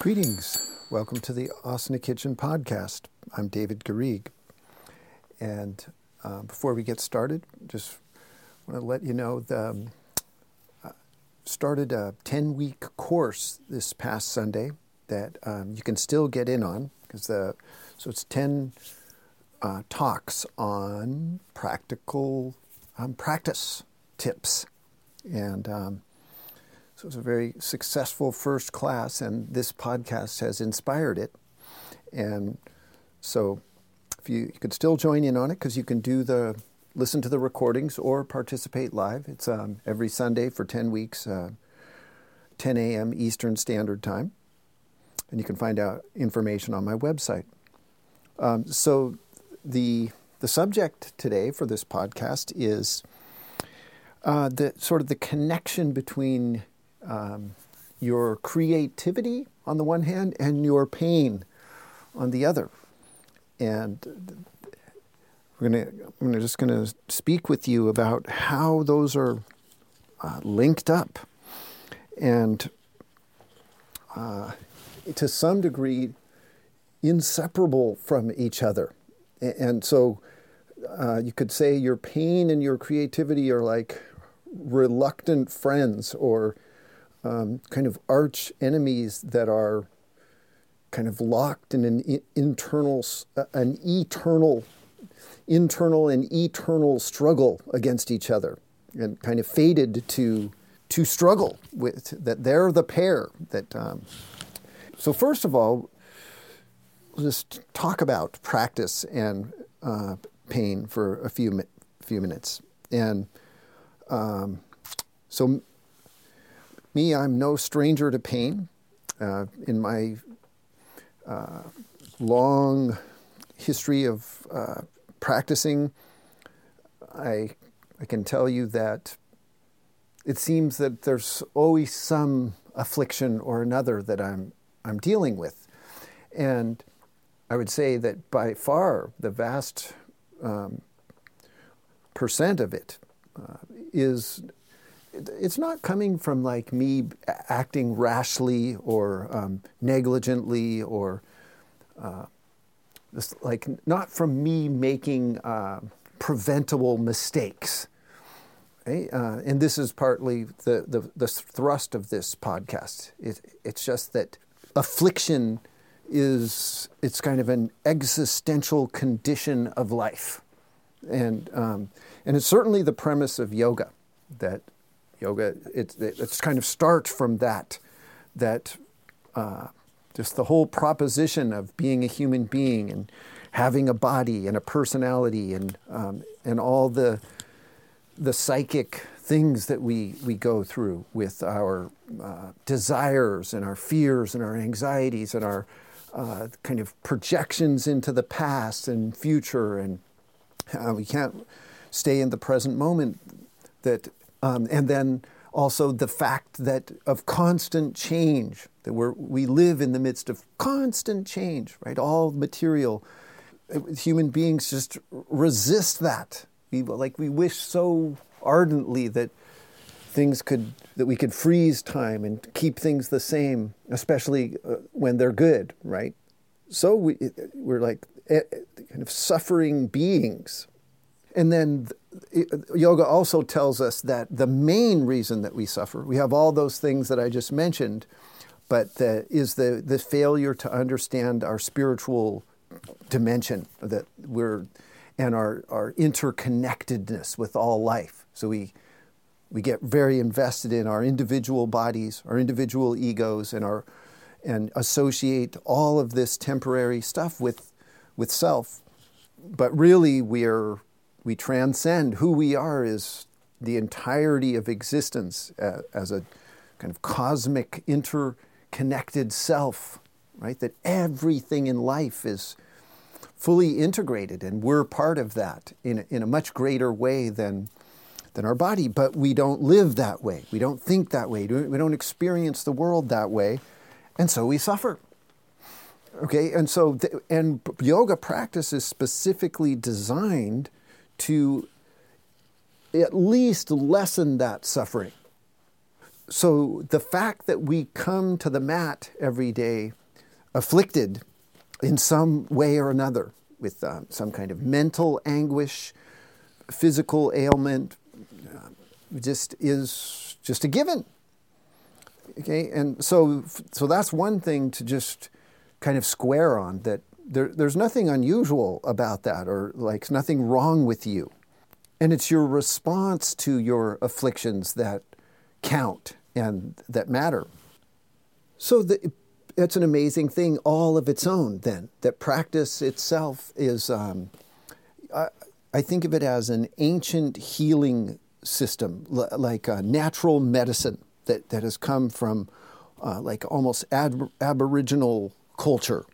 Greetings. Welcome to the Asana Kitchen podcast. I'm David Garrigues. And uh, before we get started, just want to let you know the um, uh, started a 10 week course this past Sunday that um, you can still get in on because the so it's 10 uh, talks on practical um, practice tips and um, so it was a very successful first class, and this podcast has inspired it. And so if you, you could still join in on it because you can do the listen to the recordings or participate live. It's um, every Sunday for 10 weeks, uh, 10 a.m. Eastern Standard Time. And you can find out information on my website. Um, so the the subject today for this podcast is uh, the sort of the connection between um, your creativity on the one hand and your pain on the other. And we're gonna, I'm just going to speak with you about how those are uh, linked up. And uh, to some degree, inseparable from each other. And so uh, you could say your pain and your creativity are like reluctant friends or um, kind of arch enemies that are kind of locked in an internal, uh, an eternal, internal and eternal struggle against each other, and kind of fated to to struggle with that. They're the pair that. Um, so first of all, just talk about practice and uh, pain for a few few minutes, and um, so me, I'm no stranger to pain. Uh, in my uh, long history of uh, practicing, I, I can tell you that it seems that there's always some affliction or another that I'm, I'm dealing with. And I would say that by far the vast um, percent of it uh, is it's not coming from like me acting rashly or um, negligently or uh, like not from me making uh, preventable mistakes. Okay? Uh, and this is partly the, the, the, thrust of this podcast. It, it's just that affliction is it's kind of an existential condition of life, and um, and it's certainly the premise of yoga that yoga. It, it, it's kind of starts from that, that uh, just the whole proposition of being a human being and having a body and a personality and um, and all the the psychic things that we we go through with our uh, desires and our fears and our anxieties and our uh, kind of projections into the past and future and uh, we can't stay in the present moment that um, and then also the fact that of constant change, that we're, we live in the midst of constant change, right? All material. Uh, human beings just resist that. We, like we wish so ardently that things could that we could freeze time and keep things the same, especially uh, when they're good, right? So we, we're like eh, eh, kind of suffering beings, and then yoga also tells us that the main reason that we suffer, we have all those things that I just mentioned, but the, is the, the failure to understand our spiritual dimension that we're and our, our interconnectedness with all life. So we we get very invested in our individual bodies, our individual egos, and our and associate all of this temporary stuff with with self. But really, we are we transcend who we are is the entirety of existence uh, as a kind of cosmic interconnected self, right? That everything in life is fully integrated and we're part of that in, in a much greater way than, than our body. But we don't live that way. We don't think that way. We don't experience the world that way. And so we suffer. Okay, and so, and yoga practice is specifically designed to at least lessen that suffering. so the fact that we come to the mat every day afflicted in some way or another with um, some kind of mental anguish, physical ailment, uh, just is just a given. Okay, and so so that's one thing to just kind of square on that there, there's nothing unusual about that or like nothing wrong with you. And it's your response to your afflictions that count and that matter. So the, it's an amazing thing all of its own, then, that practice itself is, um, I, I, think of it as an ancient healing system, l- like a natural medicine that, that has come from uh, like almost ab- aboriginal culture,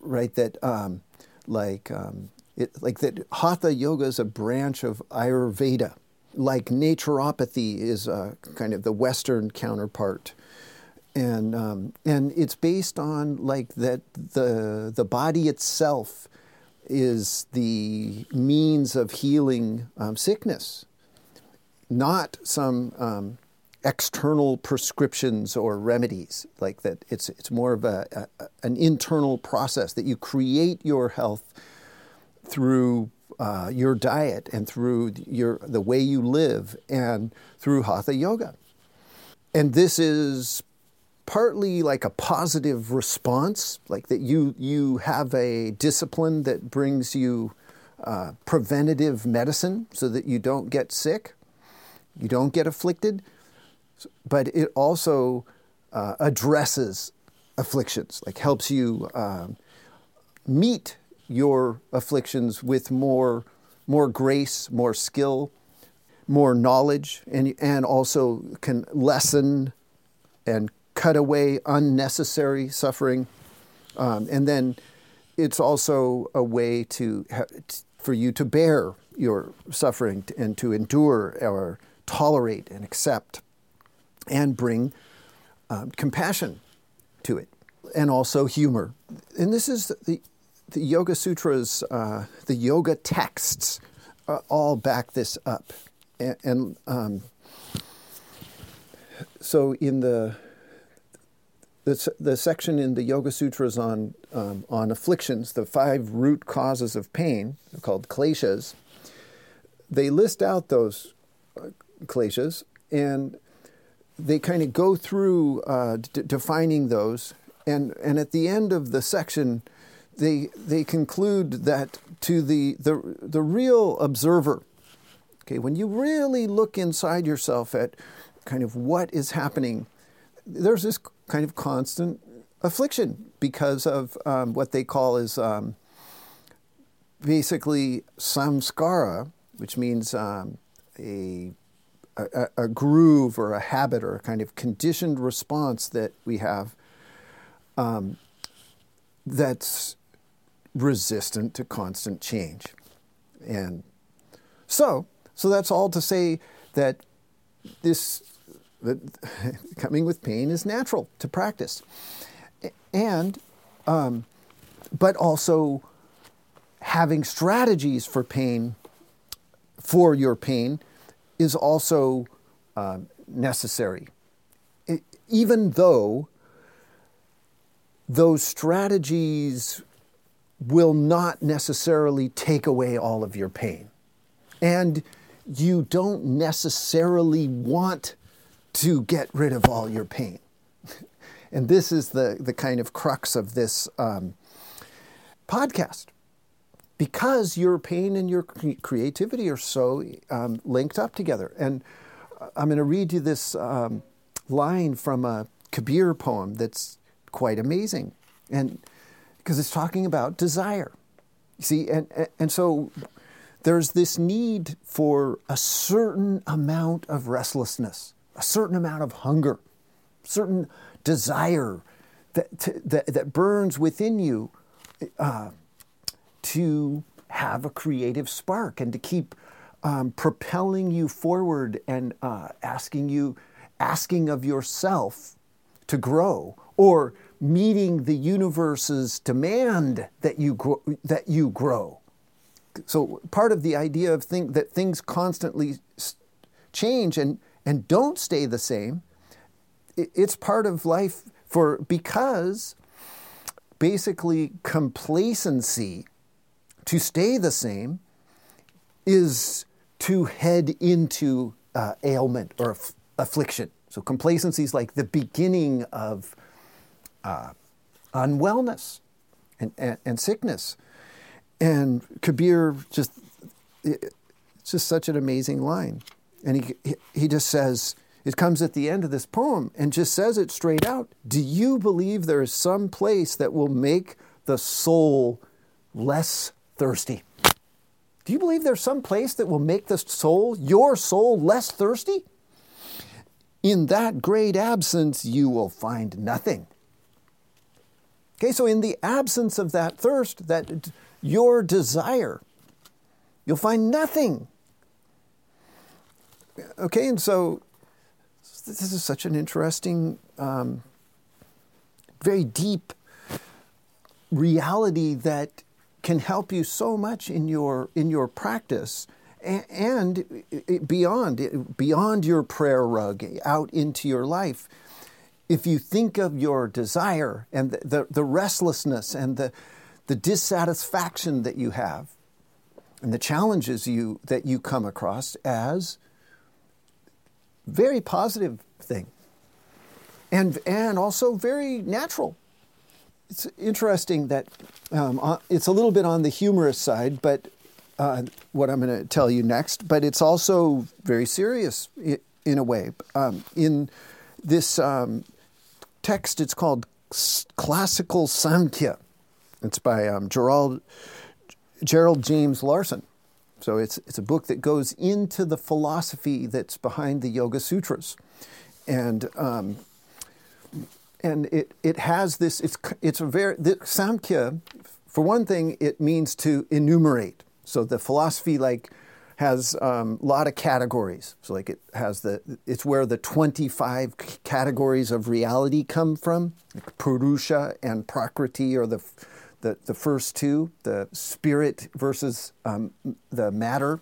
right? That um, like um, it, like that hatha yoga is a branch of Ayurveda, like naturopathy is uh, kind of the Western counterpart. And, um, and it's based on like that the, the body itself is the means of healing um, sickness, not some um, external prescriptions or remedies like that. It's, it's more of a, a, an internal process that you create your health through uh, your diet and through your, the way you live and through hatha yoga. And this is partly like a positive response, like that you, you have a discipline that brings you uh, preventative medicine so that you don't get sick, you don't get afflicted but it also uh, addresses afflictions, like helps you um, meet your afflictions with more, more grace, more skill, more knowledge, and, and also can lessen and cut away unnecessary suffering. Um, and then it's also a way to for you to bear your suffering and to endure or tolerate and accept and bring um, compassion to it and also humor. And this is the, the Yoga Sutras, uh, the yoga texts uh, all back this up. And, and um, so in the, the, the, section in the Yoga Sutras on, um, on afflictions, the five root causes of pain, called kleshas, they list out those uh, kleshas and they kind of go through uh, d- defining those, and and at the end of the section, they they conclude that to the the the real observer, okay, when you really look inside yourself at kind of what is happening, there's this kind of constant affliction because of um, what they call is um, basically samskara, which means um, a a, a, groove or a habit or a kind of conditioned response that we have um, that's resistant to constant change. And so, so that's all to say that this that coming with pain is natural to practice, and um, but also having strategies for pain for your pain is also uh, necessary, it, even though those strategies will not necessarily take away all of your pain. And you don't necessarily want to get rid of all your pain. and this is the, the kind of crux of this um, podcast because your pain and your creativity are so um, linked up together. And I'm going to read you this um, line from a Kabir poem that's quite amazing, and because it's talking about desire. See, and and so there's this need for a certain amount of restlessness, a certain amount of hunger, certain desire that that, that burns within you. Uh, to have a creative spark and to keep um, propelling you forward and uh, asking you, asking of yourself to grow or meeting the universe's demand that you grow, that you grow. So part of the idea of think that things constantly change and and don't stay the same. It's part of life for because basically complacency to stay the same is to head into uh, ailment or aff- affliction. So complacency is like the beginning of uh, unwellness and, and, and, sickness. And Kabir just, it's just such an amazing line. And he, he just says, it comes at the end of this poem and just says it straight out. Do you believe there is some place that will make the soul less thirsty? Do you believe there's some place that will make the soul, your soul, less thirsty? In that great absence, you will find nothing. Okay, so in the absence of that thirst, that your desire, you'll find nothing. Okay, and so this is such an interesting, um, very deep reality that can help you so much in your in your practice and beyond beyond your prayer rug out into your life. If you think of your desire and the, the, the, restlessness and the, the dissatisfaction that you have and the challenges you that you come across as very positive thing and and also very natural it's interesting that um, uh, it's a little bit on the humorous side, but uh, what I'm going to tell you next, but it's also very serious in a way. Um, in this um, text, it's called Classical Samkhya. It's by um, Gerald, Gerald James Larson. So it's, it's a book that goes into the philosophy that's behind the Yoga Sutras. And um, and it, it has this, it's, it's a very, the, Samkhya, for one thing, it means to enumerate. So the philosophy, like, has a um, lot of categories. So, like, it has the, it's where the 25 categories of reality come from. Like Purusha and Prakriti are the, the, the first two, the spirit versus um, the matter.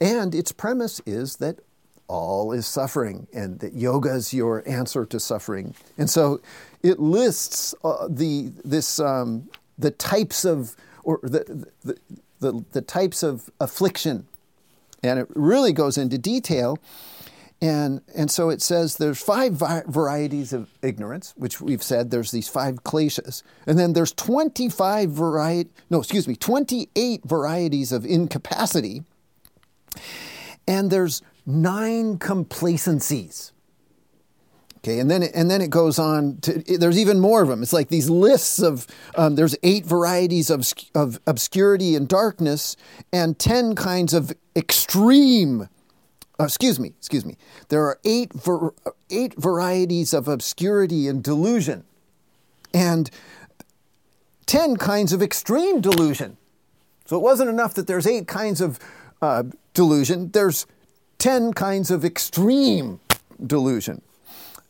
And its premise is that all is suffering and that yoga is your answer to suffering. And so it lists uh, the, this, um, the types of, or the, the, the, the types of affliction. And it really goes into detail. And, and so it says there's five varieties of ignorance, which we've said there's these five kleshas. And then there's 25 variety, no, excuse me, 28 varieties of incapacity. And there's nine complacencies. Okay, and then it, and then it goes on to there's even more of them. It's like these lists of um, there's eight varieties of of obscurity and darkness, and ten kinds of extreme. Uh, excuse me, excuse me. There are eight ver, eight varieties of obscurity and delusion, and ten kinds of extreme delusion. So it wasn't enough that there's eight kinds of uh, delusion. There's 10 kinds of extreme delusion.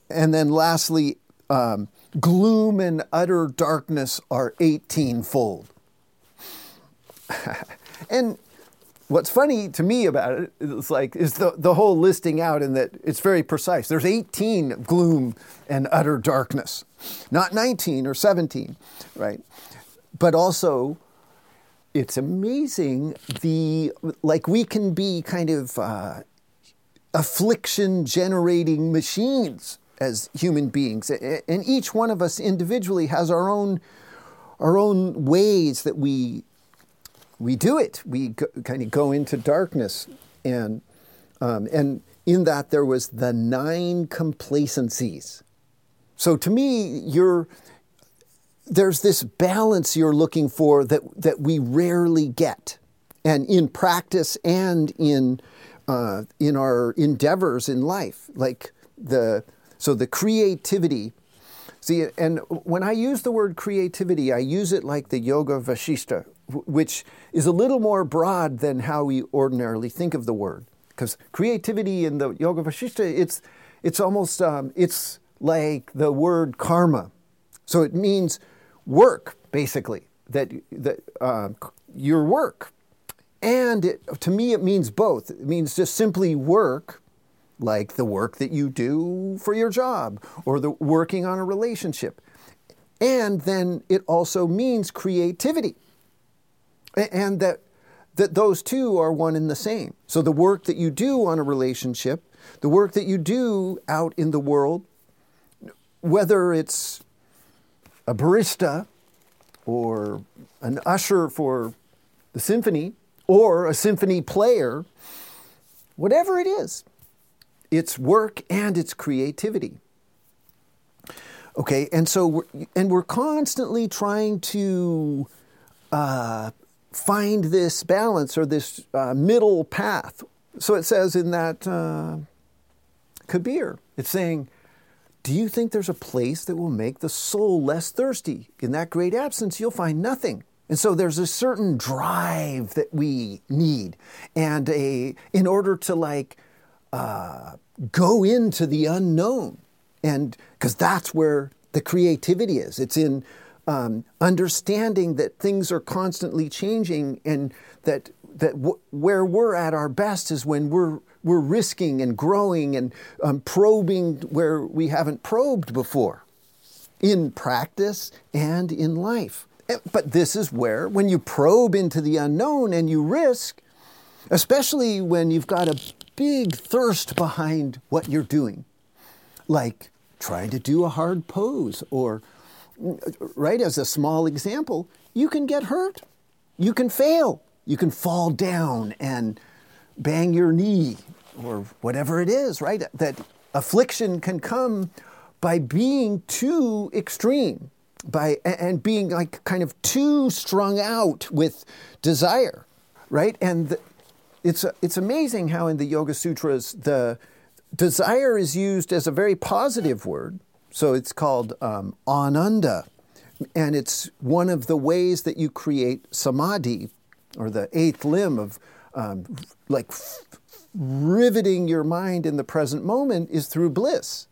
And then lastly, um, gloom and utter darkness are 18 fold. and what's funny to me about it is like is the, the whole listing out in that it's very precise. There's 18 gloom and utter darkness, not 19 or 17, right? But also, it's amazing the like we can be kind of uh, affliction generating machines as human beings. And each one of us individually has our own, our own ways that we, we do it. We go, kind of go into darkness. And, um, and in that, there was the nine complacencies. So to me, you're, there's this balance you're looking for that, that we rarely get. And in practice and in uh, in our endeavors in life, like the so the creativity. See, and when I use the word creativity, I use it like the Yoga Vashishta, which is a little more broad than how we ordinarily think of the word. Because creativity in the Yoga Vashishta, it's it's almost um, it's like the word karma, so it means work basically. That that uh, your work and it, to me, it means both. It means just simply work, like the work that you do for your job or the working on a relationship. And then it also means creativity. And that, that those two are one and the same. So the work that you do on a relationship, the work that you do out in the world, whether it's a barista or an usher for the symphony or a symphony player, whatever it is, it's work and it's creativity. Okay, and so we're, and we're constantly trying to uh, find this balance or this uh, middle path. So it says in that uh, Kabir, it's saying, Do you think there's a place that will make the soul less thirsty? In that great absence, you'll find nothing. And so there's a certain drive that we need, and a in order to like uh, go into the unknown and because that's where the creativity is. It's in um, understanding that things are constantly changing, and that that w- where we're at our best is when we're we're risking and growing and um, probing where we haven't probed before, in practice and in life. But this is where, when you probe into the unknown and you risk, especially when you've got a big thirst behind what you're doing, like trying to do a hard pose or right as a small example you can get hurt. You can fail. You can fall down and bang your knee or whatever it is right? That affliction can come by being too extreme by and being like kind of too strung out with desire right and the, it's it's amazing how in the yoga sutras the desire is used as a very positive word. So it's called um, ananda. And it's one of the ways that you create samadhi, or the eighth limb of um, like f- riveting your mind in the present moment, is through bliss.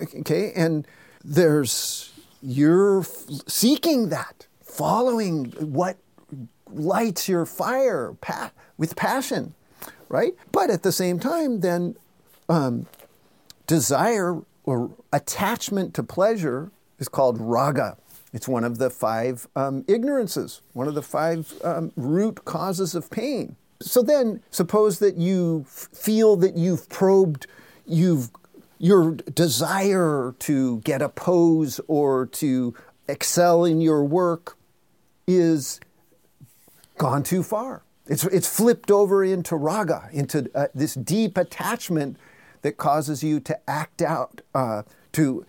Okay? And there's, you're seeking that, following what lights your fire pa- with passion, right? But at the same time, then um, desire or attachment to pleasure is called raga. It's one of the five um, ignorances, one of the five um, root causes of pain. So then, suppose that you f- feel that you've probed, you've your desire to get a pose or to excel in your work is gone too far. It's, it's flipped over into raga, into uh, this deep attachment that causes you to act out, uh, to,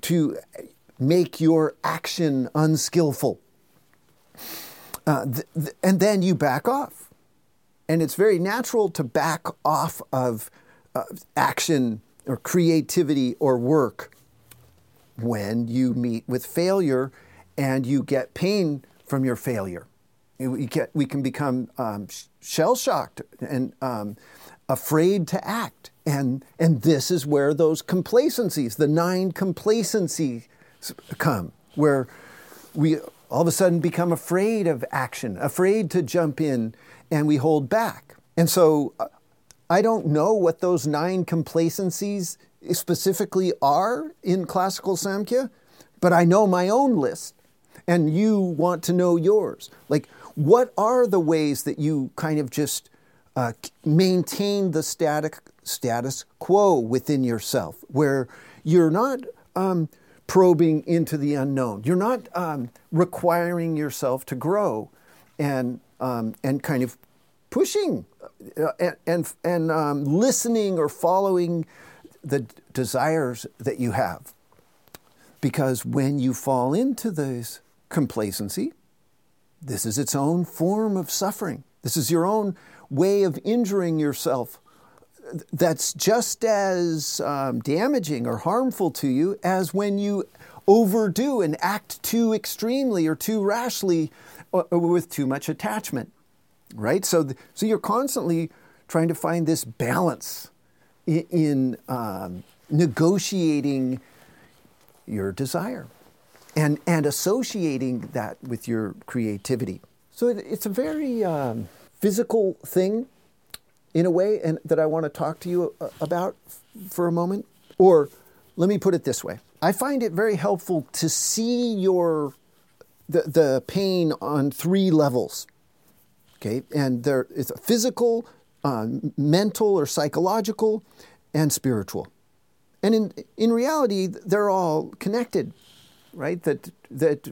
to make your action unskillful. Uh, th- th- and then you back off. And it's very natural to back off of action or creativity or work when you meet with failure and you get pain from your failure. We, get, we can become um, shell shocked and um, afraid to act. And, and this is where those complacencies, the nine complacencies come, where we all of a sudden become afraid of action, afraid to jump in, and we hold back. And so uh, I don't know what those nine complacencies specifically are in classical Samkhya, but I know my own list, and you want to know yours. Like, what are the ways that you kind of just uh, maintain the static status quo within yourself, where you're not um, probing into the unknown. You're not um, requiring yourself to grow, and um, and kind of pushing and and, and um, listening or following the desires that you have. Because when you fall into this complacency, this is its own form of suffering. This is your own way of injuring yourself that's just as um, damaging or harmful to you as when you overdo and act too extremely or too rashly or, or with too much attachment, right? So, so you're constantly trying to find this balance in, in um, negotiating your desire and, and associating that with your creativity. So it, it's a very um, physical thing in a way and that I want to talk to you uh, about for a moment? Or let me put it this way. I find it very helpful to see your the, the pain on three levels. Okay, and there is a physical, uh, mental or psychological, and spiritual. And in in reality, they're all connected, right? That that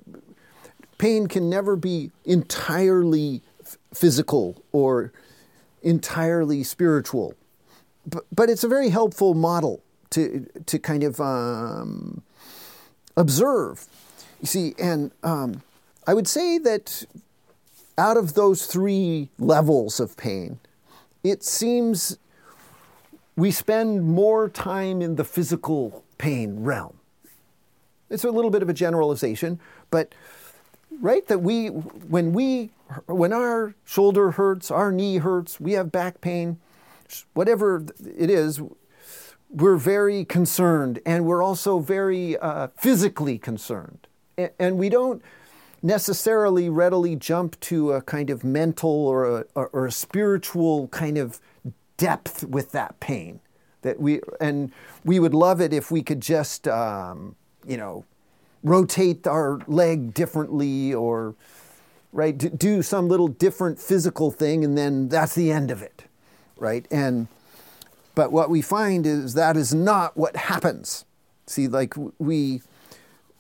pain can never be entirely physical or entirely spiritual. But, but it's a very helpful model to, to kind of um, observe. You see, and um, I would say that out of those three levels of pain, it seems we spend more time in the physical pain realm. It's a little bit of a generalization, but right that we when we when our shoulder hurts, our knee hurts, we have back pain, whatever it is, we're very concerned and we're also very uh, physically concerned. And we don't necessarily readily jump to a kind of mental or a, or a spiritual kind of depth with that pain. That we, and we would love it if we could just, um, you know, rotate our leg differently or right do some little different physical thing and then that's the end of it right and but what we find is that is not what happens see like we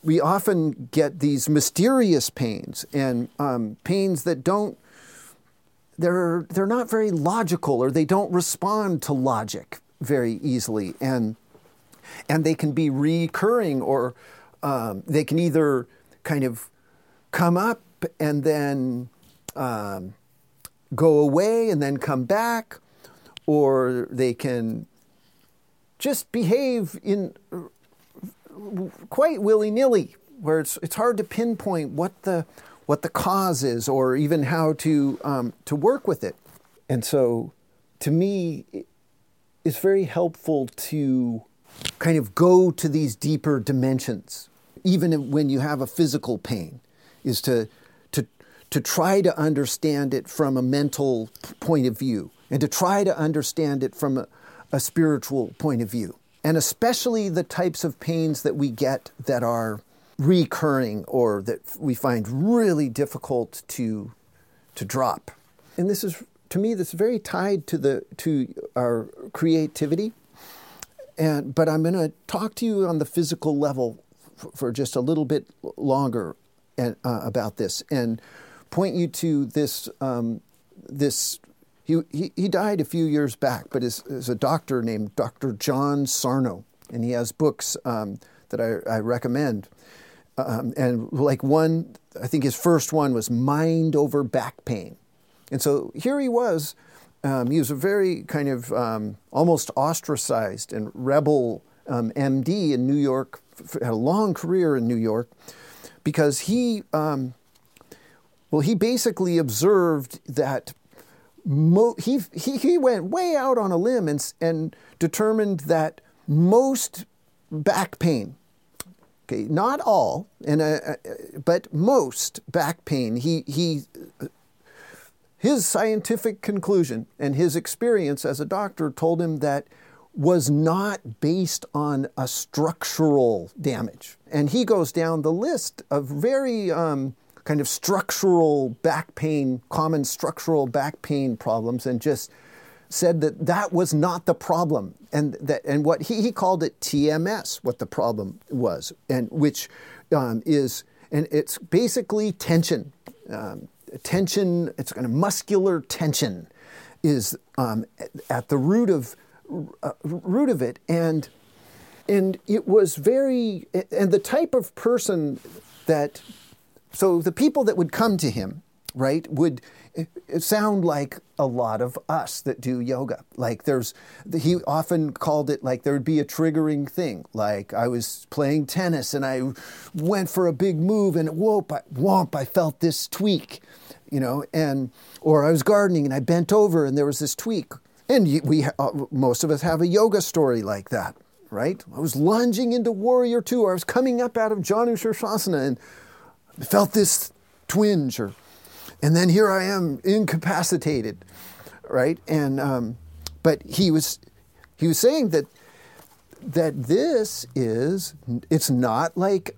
we often get these mysterious pains and um, pains that don't they're they're not very logical or they don't respond to logic very easily. And and they can be recurring or um, they can either kind of come up and then um, go away and then come back, or they can just behave in quite willy nilly, where it's it's hard to pinpoint what the what the cause is, or even how to um, to work with it. And so, to me, it's very helpful to kind of go to these deeper dimensions, even when you have a physical pain, is to to to try to understand it from a mental point of view and to try to understand it from a, a spiritual point of view. And especially the types of pains that we get that are recurring or that we find really difficult to, to drop. And this is, to me, this is very tied to, the, to our creativity. And, but I'm going to talk to you on the physical level for, just a little bit longer and, uh, about this. And point you to this um, this. He, he, died a few years back, but is, is a doctor named Dr. John Sarno, and he has books um, that I, I recommend. Um, and like one, I think his first one was Mind Over Back Pain. And so here he was. Um, he was a very kind of um, almost ostracized and rebel um, MD in New York, had a long career in New York, because he um, well, he basically observed that mo- he, he, he went way out on a limb and, and determined that most back pain, okay, not all, and, uh, uh, but most back pain, he, he, his scientific conclusion and his experience as a doctor told him that was not based on a structural damage. And he goes down the list of very um, kind of structural back pain, common structural back pain problems, and just said that that was not the problem, and that and what he, he called it TMS, what the problem was, and which um, is and it's basically tension, um, tension. It's kind of muscular tension is um, at the root of uh, root of it, and and it was very and the type of person that so the people that would come to him, right, would sound like a lot of us that do yoga. Like there's, he often called it like there would be a triggering thing. Like I was playing tennis and I went for a big move and whoop, I, whomp, I felt this tweak, you know, and, or I was gardening and I bent over and there was this tweak. And we, uh, most of us have a yoga story like that, right? I was lunging into warrior two, or I was coming up out of Janu Sirsasana and felt this twinge, or, and then here I am incapacitated, right? And um, but he was he was saying that that this is it's not like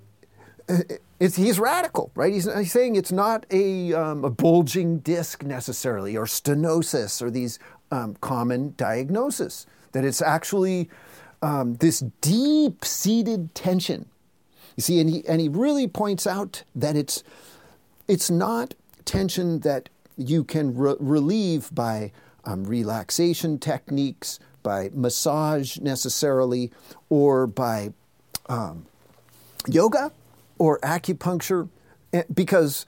it's, he's radical, right? He's, he's saying it's not a, um, a, bulging disc necessarily, or stenosis, or these um, common diagnoses. That it's actually um, this deep seated tension. You see, and he, and he really points out that it's, it's not tension that you can re- relieve by um, relaxation techniques, by massage necessarily, or by um, yoga or acupuncture, eh, because,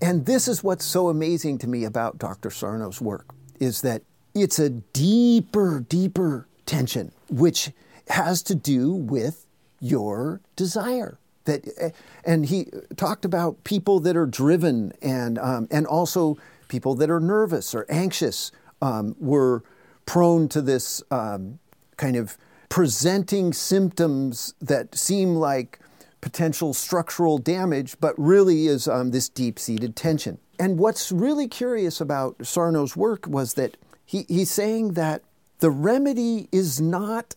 and this is what's so amazing to me about Dr. Sarno's work, is that it's a deeper, deeper tension, which has to do with your desire. That, eh, and he talked about people that are driven and, um, and also people that are nervous or anxious um, were prone to this um, kind of presenting symptoms that seem like potential structural damage, but really is um, this deep seated tension. And what's really curious about Sarno's work was that he, he's saying that the remedy is not,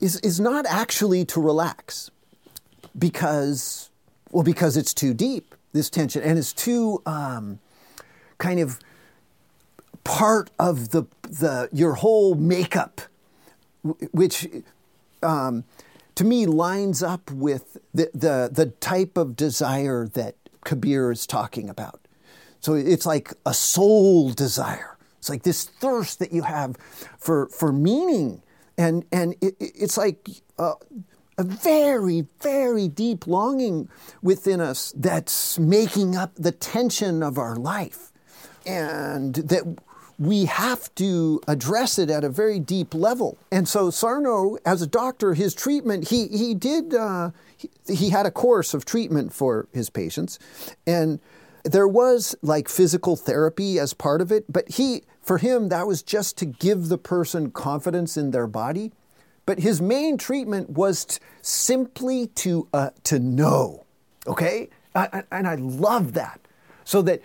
is, is not actually to relax because, well, because it's too deep, this tension, and it's too um, kind of part of the, the, your whole makeup, which um, to me lines up with the, the, the type of desire that Kabir is talking about. So it's like a soul desire. It's like this thirst that you have for, for meaning. And, and it, it's like a, a very, very deep longing within us that's making up the tension of our life. And that we have to address it at a very deep level. And so Sarno, as a doctor, his treatment, he, he did, uh, he, he had a course of treatment for his patients. And there was like physical therapy as part of it, but he, for him, that was just to give the person confidence in their body. But his main treatment was t- simply to, uh, to know, okay? I, and I love that. So that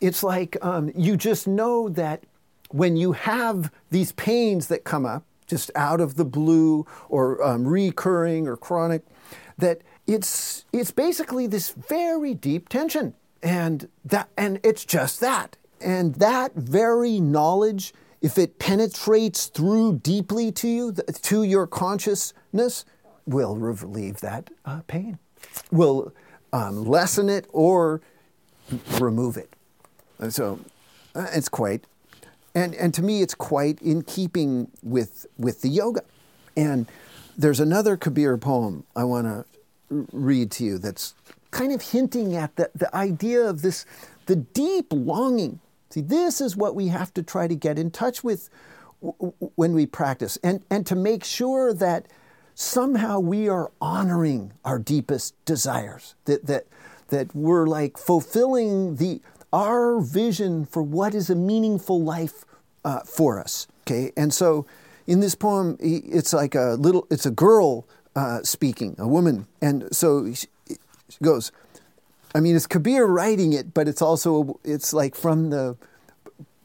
it's like um, you just know that when you have these pains that come up just out of the blue or um, recurring or chronic, that it's it's basically this very deep tension, and that and it's just that, and that very knowledge, if it penetrates through deeply to you, to your consciousness, will relieve that uh, pain, will um, lessen it or remove it. So uh, it's quite, and, and to me, it's quite in keeping with, with the yoga. And there's another Kabir poem I want to read to you that's kind of hinting at the, the idea of this, the deep longing. See, this is what we have to try to get in touch with when we practice, and, and to make sure that somehow we are honoring our deepest desires, that, that, that we're like fulfilling the, our vision for what is a meaningful life uh, for us. Okay, and so in this poem, it's like a little, it's a girl uh, speaking, a woman, and so she, goes. I mean, it's Kabir writing it, but it's also it's like from the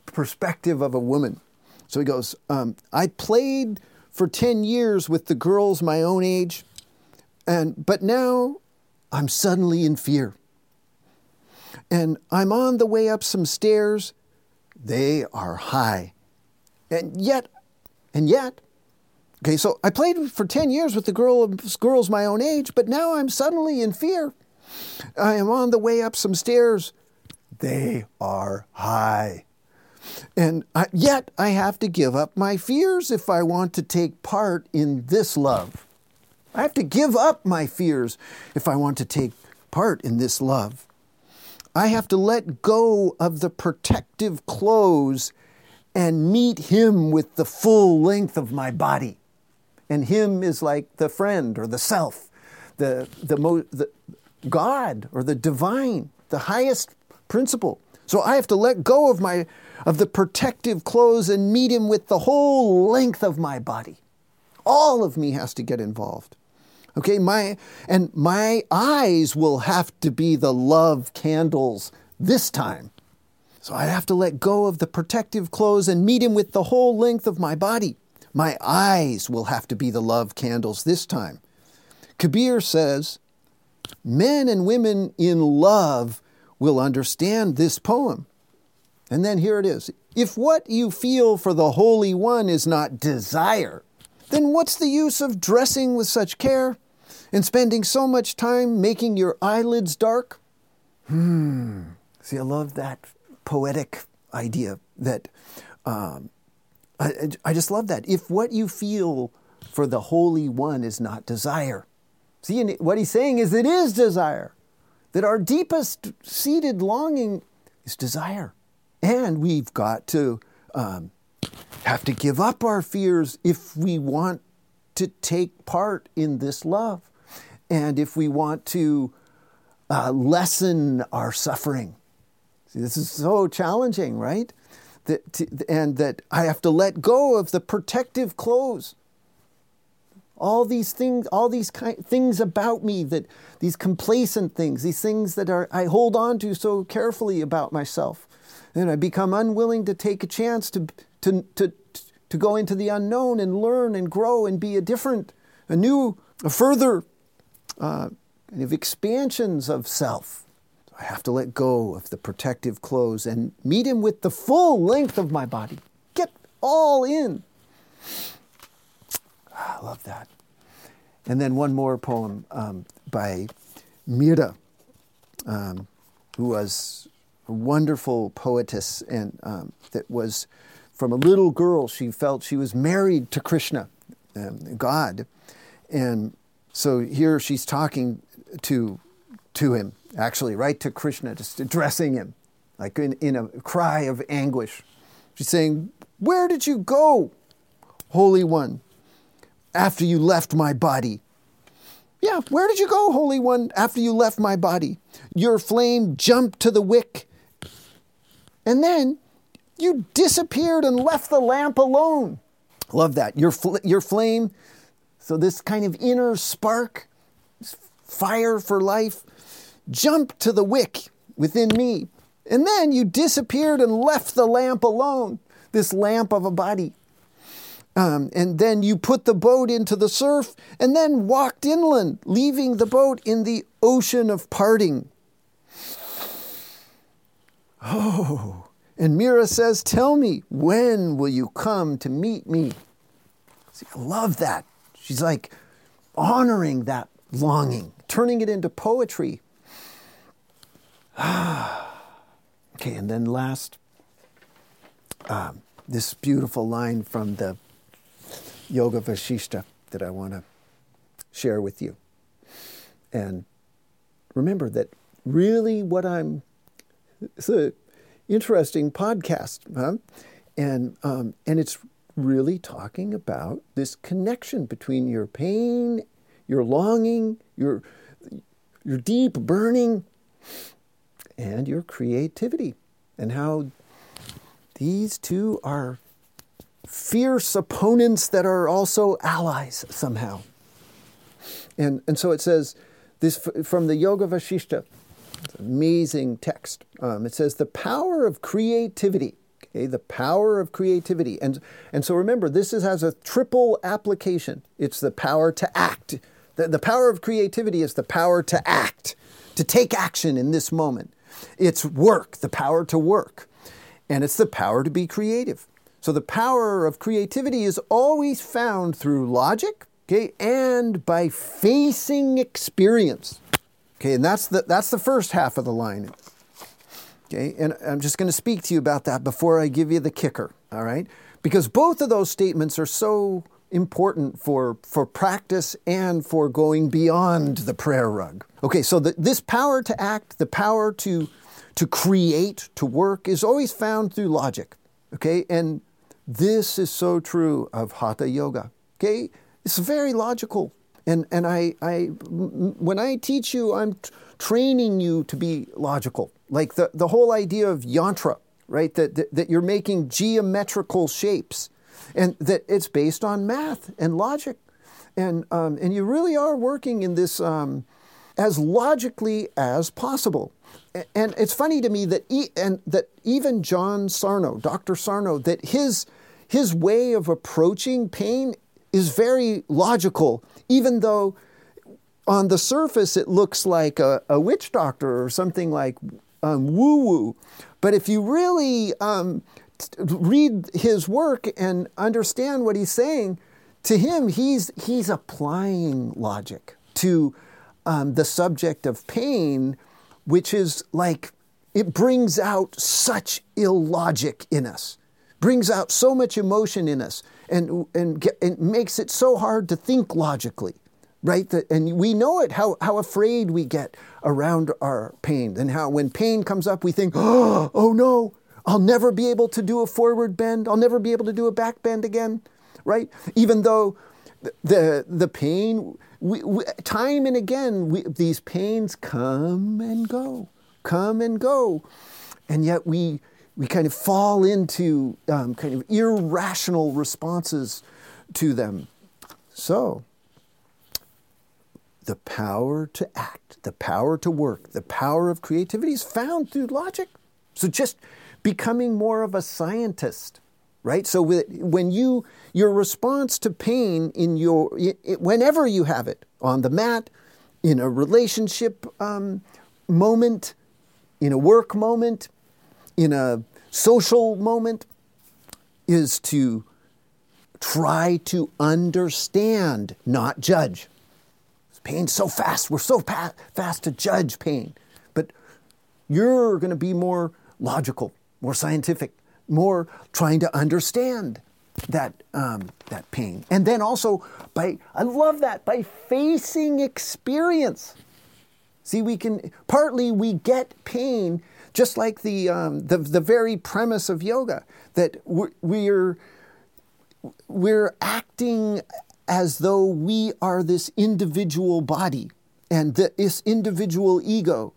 perspective of a woman. So he goes, um, I played for 10 years with the girls my own age, and but now I'm suddenly in fear and I'm on the way up some stairs. They are high. And yet, and yet, okay, so I played for 10 years with the girl, girls my own age, but now I'm suddenly in fear. I am on the way up some stairs. They are high. And I, yet I have to give up my fears if I want to take part in this love. I have to give up my fears if I want to take part in this love. I have to let go of the protective clothes and meet him with the full length of my body. And him is like the friend or the self, the, the, mo- the God or the divine, the highest principle. So I have to let go of my of the protective clothes and meet him with the whole length of my body. All of me has to get involved. Okay, my and my eyes will have to be the love candles this time. So I have to let go of the protective clothes and meet him with the whole length of my body. My eyes will have to be the love candles this time. Kabir says, Men and women in love will understand this poem. And then here it is. If what you feel for the Holy One is not desire, then what's the use of dressing with such care and spending so much time making your eyelids dark? Hmm. See, I love that poetic idea that um, I, I just love that. If what you feel for the Holy One is not desire, see, what he's saying is it is desire, that our deepest seated longing is desire. And we've got to um, have to give up our fears if we want to take part in this love and if we want to uh, lessen our suffering. See, this is so challenging, right? That, and that I have to let go of the protective clothes. All these things, all these kind, things about me that these complacent things, these things that are I hold on to so carefully about myself, and I become unwilling to take a chance to to to to go into the unknown and learn and grow and be a different, a new, a further uh, kind of expansions of self. I have to let go of the protective clothes and meet him with the full length of my body. Get all in. Ah, I love that. And then one more poem um, by Mira, um, who was a wonderful poetess and um, that was from a little girl. She felt she was married to Krishna, um, God, and so here she's talking to to him actually, right to Krishna, just addressing him, like in, in a cry of anguish. She's saying, Where did you go, Holy One, after you left my body? Yeah, where did you go, Holy One, after you left my body? Your flame jumped to the wick. And then you disappeared and left the lamp alone. Love that. Your, fl- your flame, so this kind of inner spark, fire for life, jumped to the wick within me. And then you disappeared and left the lamp alone, this lamp of a body. Um, and then you put the boat into the surf and then walked inland, leaving the boat in the ocean of parting. Oh, and Mira says, Tell me, when will you come to meet me? See, I love that. She's like honoring that longing, turning it into poetry. okay, and then last, um, this beautiful line from the Yoga Vashishta that I want to share with you. And remember that really what I'm, it's an interesting podcast, huh? and, um, and it's really talking about this connection between your pain, your longing, your, your deep burning and your creativity, and how these two are fierce opponents that are also allies somehow. And, and so it says this from the Yoga Vashishta, amazing text. Um, it says, the power of creativity. Okay, the power of creativity. And, and so remember, this is, has a triple application. It's the power to act. The, the power of creativity is the power to act, to take action in this moment. It's work, the power to work, and it's the power to be creative. So the power of creativity is always found through logic, okay, and by facing experience. Okay, and that's the that's the first half of the line. Okay, and I'm just going to speak to you about that before I give you the kicker, all right? Because both of those statements are so important for, for practice and for going beyond the prayer rug. Okay, so the, this power to act, the power to, to create, to work, is always found through logic. Okay, and this is so true of Hatha Yoga. Okay, it's very logical. And, and I, I, when I teach you, I'm t- training you to be logical. Like the, the whole idea of yantra, right? That, that, that you're making geometrical shapes and that it's based on math and logic. And, um, and you really are working in this, um, as logically as possible. And it's funny to me that e- and that even John Sarno, Dr. Sarno, that his his way of approaching pain is very logical, even though on the surface it looks like a, a witch doctor or something like um, woo woo. But if you really um, read his work and understand what he's saying, to him, he's, he's applying logic to um, the subject of pain, which is like it brings out such illogic in us, brings out so much emotion in us, and, and, and makes it so hard to think logically, right? That, and we know it, how, how afraid we get around our pain, and how when pain comes up, we think, oh, oh no, I'll never be able to do a forward bend, I'll never be able to do a back bend again, right? Even though the, the pain, we, we, time and again, we, these pains come and go, come and go. And yet we, we kind of fall into um, kind of irrational responses to them. So, the power to act, the power to work, the power of creativity is found through logic. So, just becoming more of a scientist right? So when you your response to pain in your whenever you have it on the mat in a relationship um, moment in a work moment in a social moment is to try to understand not judge. Pain's so fast we're so pa- fast to judge pain. But you're going to be more logical more scientific more trying to understand that um, that pain, and then also by I love that by facing experience. See, we can partly we get pain just like the um, the the very premise of yoga that we're, we're we're acting as though we are this individual body and this individual ego,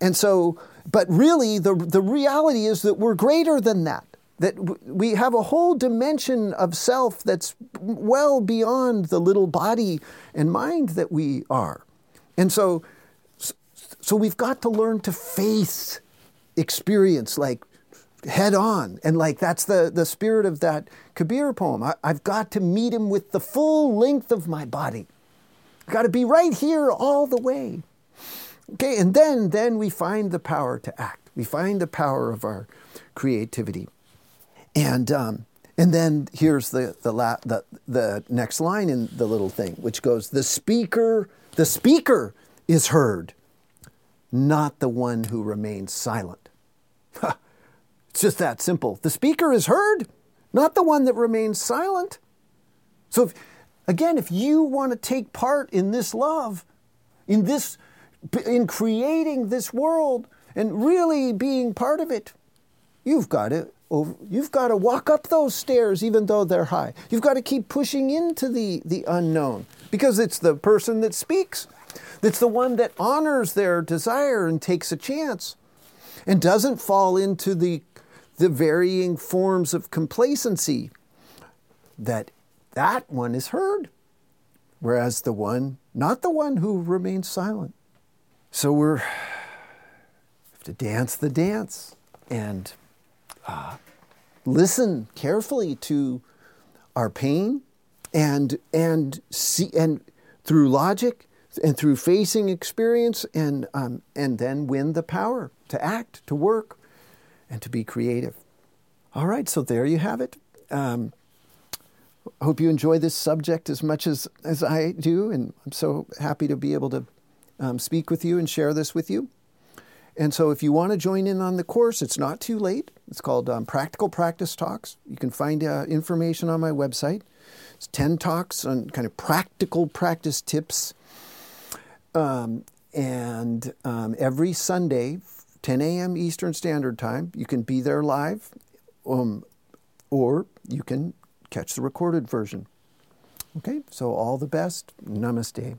and so but really, the, the reality is that we're greater than that. That we have a whole dimension of self that's well beyond the little body and mind that we are. And so, so we've got to learn to face experience like head on. And like that's the, the spirit of that Kabir poem. I, have got to meet him with the full length of my body. I've got to be right here all the way. Okay, and then, then we find the power to act. We find the power of our creativity. And, um, and then here's the, the, la- the, the next line in the little thing, which goes, the speaker, the speaker is heard, not the one who remains silent. it's just that simple. The speaker is heard, not the one that remains silent. So if, again, if you want to take part in this love, in this in creating this world and really being part of it, you've got to you've got to walk up those stairs even though they're high. You've got to keep pushing into the, the unknown because it's the person that speaks. That's the one that honors their desire and takes a chance and doesn't fall into the, the varying forms of complacency that that one is heard. Whereas the one, not the one who remains silent. So we're have to dance the dance and uh, listen carefully to our pain and and see and through logic and through facing experience and um, and then win the power to act, to work, and to be creative. All right, so there you have it. Um, hope you enjoy this subject as much as, as I do, and I'm so happy to be able to um, speak with you and share this with you. And so, if you want to join in on the course, it's not too late. It's called um, Practical Practice Talks. You can find uh, information on my website. It's 10 talks on kind of practical practice tips. Um, and um, every Sunday, 10 a.m. Eastern Standard Time, you can be there live, um, or you can catch the recorded version. Okay, so all the best. Namaste.